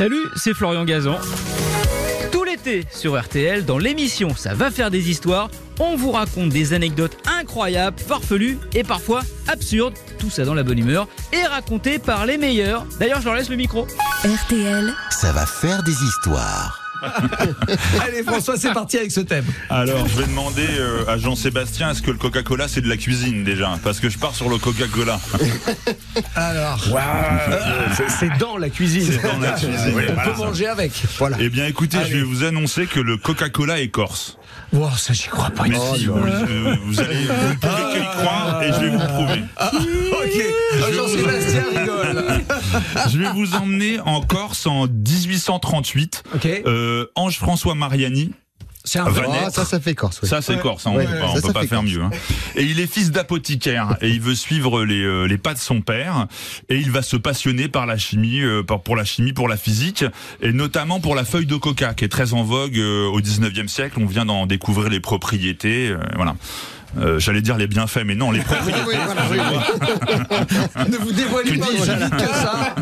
Salut, c'est Florian Gazan. Tout l'été sur RTL, dans l'émission Ça va faire des histoires, on vous raconte des anecdotes incroyables, farfelues et parfois absurdes, tout ça dans la bonne humeur, et racontées par les meilleurs. D'ailleurs, je leur laisse le micro. RTL, Ça va faire des histoires. Allez François, c'est parti avec ce thème. Alors, je vais demander euh, à Jean-Sébastien est-ce que le Coca-Cola c'est de la cuisine déjà Parce que je pars sur le Coca-Cola. Alors, c'est- dans la cuisine. C'est dans la cuisine, Oui, on voilà. peut manger avec. Voilà. Eh bien, écoutez, Allez. je vais vous annoncer que le Coca-Cola est corse. Wow, ça j'y crois pas. Mais Oh, si, vous, là. euh, vous allez, vous pouvez qu'y croire et je vais vous prouver. Ok. Ah, Jean-Sébastien rigole. Je vais vous emmener en Corse en 1838. Ok. Euh, Ange-François Mariani, C'est un vrai. Ah, ça, ça fait corse. Ça, c'est corse, hein, on Ouais, peut pas, peut faire corse. mieux. hein. Et il est fils d'apothicaire et il veut suivre les, euh, les pas de son père et il va se passionner par la chimie, euh, pour la chimie, pour la physique et notamment pour la feuille de coca qui est très en vogue euh, au 19e siècle. On vient d'en découvrir les propriétés, euh, voilà. Euh, J'allais dire les bienfaits, mais non, les propriétés. Oui, voilà, oui. Ne vous dévoilez pas aussi vite que ça.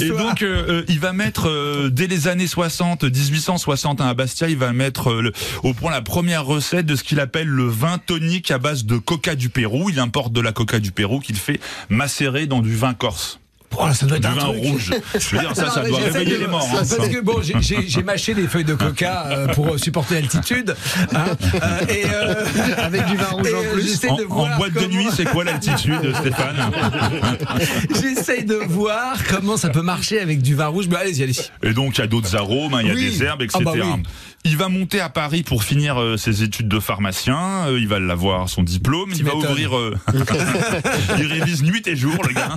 Et donc, euh, euh, il va mettre, euh, dès les années 60, 1860 à Bastia, il va mettre euh, le- au point la première recette de ce qu'il appelle le vin tonique à base de coca du Pérou. Il importe de la coca du Pérou qu'il fait macérer dans du vin corse. Oh, là, ça doit Du être un vin truc. rouge. Je veux dire, ça, Non, ça doit réveiller de- les morts. hein. Parce que bon, j'ai- mâché des feuilles de coca euh, pour supporter l'altitude. hein, euh, et euh, Avec du vin rouge et, en euh, plus. En, de en boîte de nuit, c'est quoi l'altitude, Stéphane J'essaye de voir comment ça peut marcher avec du vin rouge. Mais allez-y, allez-y. Et donc, il y a d'autres arômes, hein, il y a Oui. des herbes, etc. Ah bah oui. Il va monter à Paris pour finir euh, ses études de pharmacien. euh, il va l'avoir son diplôme. Tu il va ouvrir. euh, il révise nuit et jour, le gars.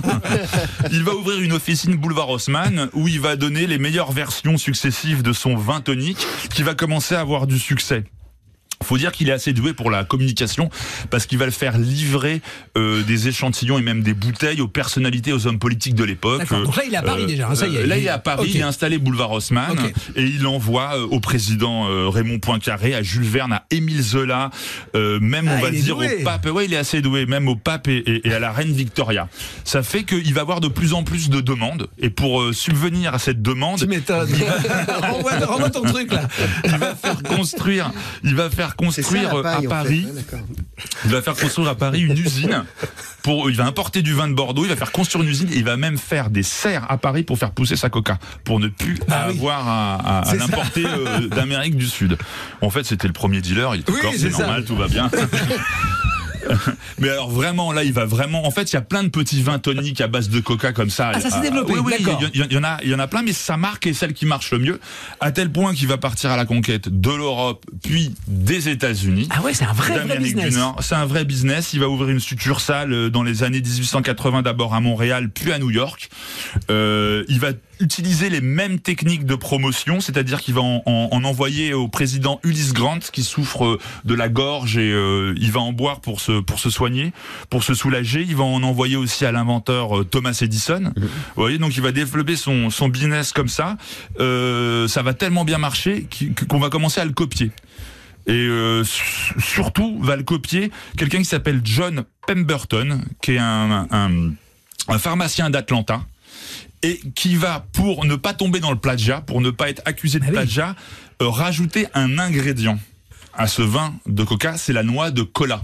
Il va ouvrir une officine boulevard Haussmann où il va donner les meilleures versions successives de son vin tonique, qui va commencer à avoir du succès. Faut dire qu'il est assez doué pour la communication parce qu'il va le faire livrer euh, des échantillons et même des bouteilles aux personnalités, aux hommes politiques de l'époque. Donc là, il est à Paris Euh, déjà. hein, ça y est. euh, Là, il est à Paris, il est installé boulevard Haussmann et il envoie euh, au président euh, Raymond Poincaré, à Jules Verne, à Émile Zola, euh, même Ah, on va dire doué. au pape. Ouais, il est assez doué, même au pape et, et- et à la reine Victoria. Ça fait qu'il va avoir de plus en plus de demandes et pour euh, subvenir à cette demande, Tu m'étonnes. renvoie, renvoie ton truc là. il va faire construire, il va faire Construire paille, à en fait. Paris. Il va faire construire à Paris une usine. Pour, il va importer du vin de Bordeaux, il va faire construire une usine et il va même faire des serres à Paris pour faire pousser sa coca, pour ne plus Ah oui. avoir à, l'importer euh, d'Amérique du Sud. En fait, c'était le premier dealer, il était Oui, c'est ça. normal, tout va bien. Mais alors vraiment là, il va vraiment. En fait, il y a plein de petits vins toniques à base de coca comme ça. Ah, ça s'est développé, Oui, oui, il y, en a, il y en a plein, mais sa marque est celle qui marche le mieux, à tel point qu'il va partir à la conquête de l'Europe, puis des États-Unis Ah ouais, c'est un vrai, business. C'est un vrai business. Il va ouvrir une succursale euh, dans les années 1880 d'abord à Montréal, puis à New York. Euh, il va utiliser les mêmes techniques de promotion, c'est-à-dire qu'il va en, en- en envoyer au président Ulysse Grant qui souffre euh, de la gorge et euh, il va en boire pour se pour se soigner, pour se soulager. Il va en envoyer aussi à l'inventeur euh, Thomas Edison. Vous voyez, donc il va développer son son business comme ça. Euh, ça va tellement bien marcher qu'on va commencer à le copier. Et euh, su- surtout va le copier quelqu'un qui s'appelle John Pemberton, qui est un, un, un pharmacien d'Atlanta et qui va, pour ne pas tomber dans le plagiat, pour ne pas être accusé de Ah oui. plagiat, euh, rajouter un ingrédient à ce vin de coca, c'est la noix de cola.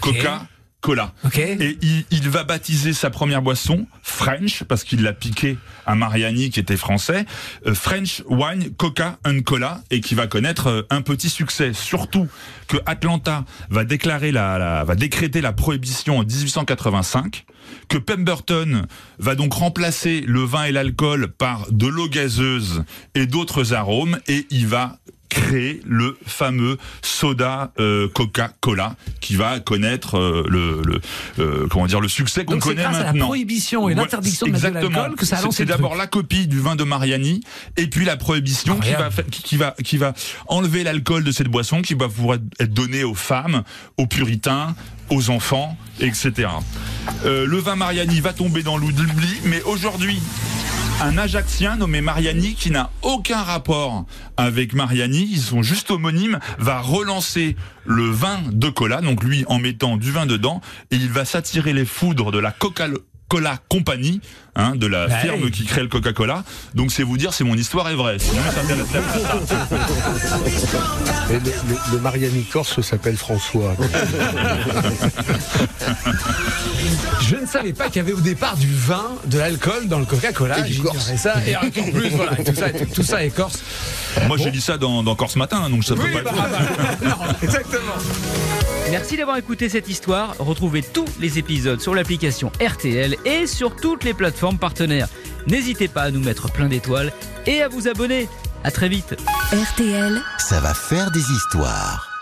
Coca, cola. Ok. Et il, il va baptiser sa première boisson French parce qu'il l'a piqué à Mariani qui était français, euh, French Wine Coca and Cola et qui va connaître euh, un petit succès. Surtout que Atlanta va déclarer la, la- va décréter la prohibition en 1885, que Pemberton va donc remplacer le vin et l'alcool par de l'eau gazeuse et d'autres arômes et il va créer le fameux soda euh, Coca-Cola qui va connaître euh, le, le euh, comment dire le succès qu'on connaît grâce à la maintenant. prohibition et Ouais, l'interdiction de mettre de l'alcool que ça a C'est- lancé C'est d'abord la copie du vin de Mariani et puis la prohibition qui va, qui, qui va qui va enlever l'alcool de cette boisson qui va pouvoir être donné aux femmes, aux puritains, aux enfants, etc. Euh, le vin Mariani va tomber dans l'oubli, mais aujourd'hui un Ajaxien nommé Mariani qui n'a aucun rapport avec Mariani, ils sont juste homonymes, va relancer le vin de cola, donc lui en mettant du vin dedans, et il va s'attirer les foudres de la Coca Coca-Cola Company, hein, de la Bah firme oui. qui crée le Coca-Cola. Donc c'est vous dire si mon histoire est vraie. Sinon, ça m'intéresserait pas. Et le, le- le Mariani Corse s'appelle François. Je ne savais pas qu'il y avait au départ du vin, de l'alcool dans le Coca-Cola. J'ignorais ça. Et encore plus, voilà, tout ça, tout, tout ça est corse. Moi, j'ai dit ça dans, dans Corse Matin, hein, donc ça peut Oui, pas être bah, bah, non, exactement. Merci d'avoir écouté cette histoire. Retrouvez tous les épisodes sur l'application RTL et sur toutes les plateformes partenaires. N'hésitez pas à nous mettre plein d'étoiles et à vous abonner. À très vite. RTL. Ça va faire des histoires.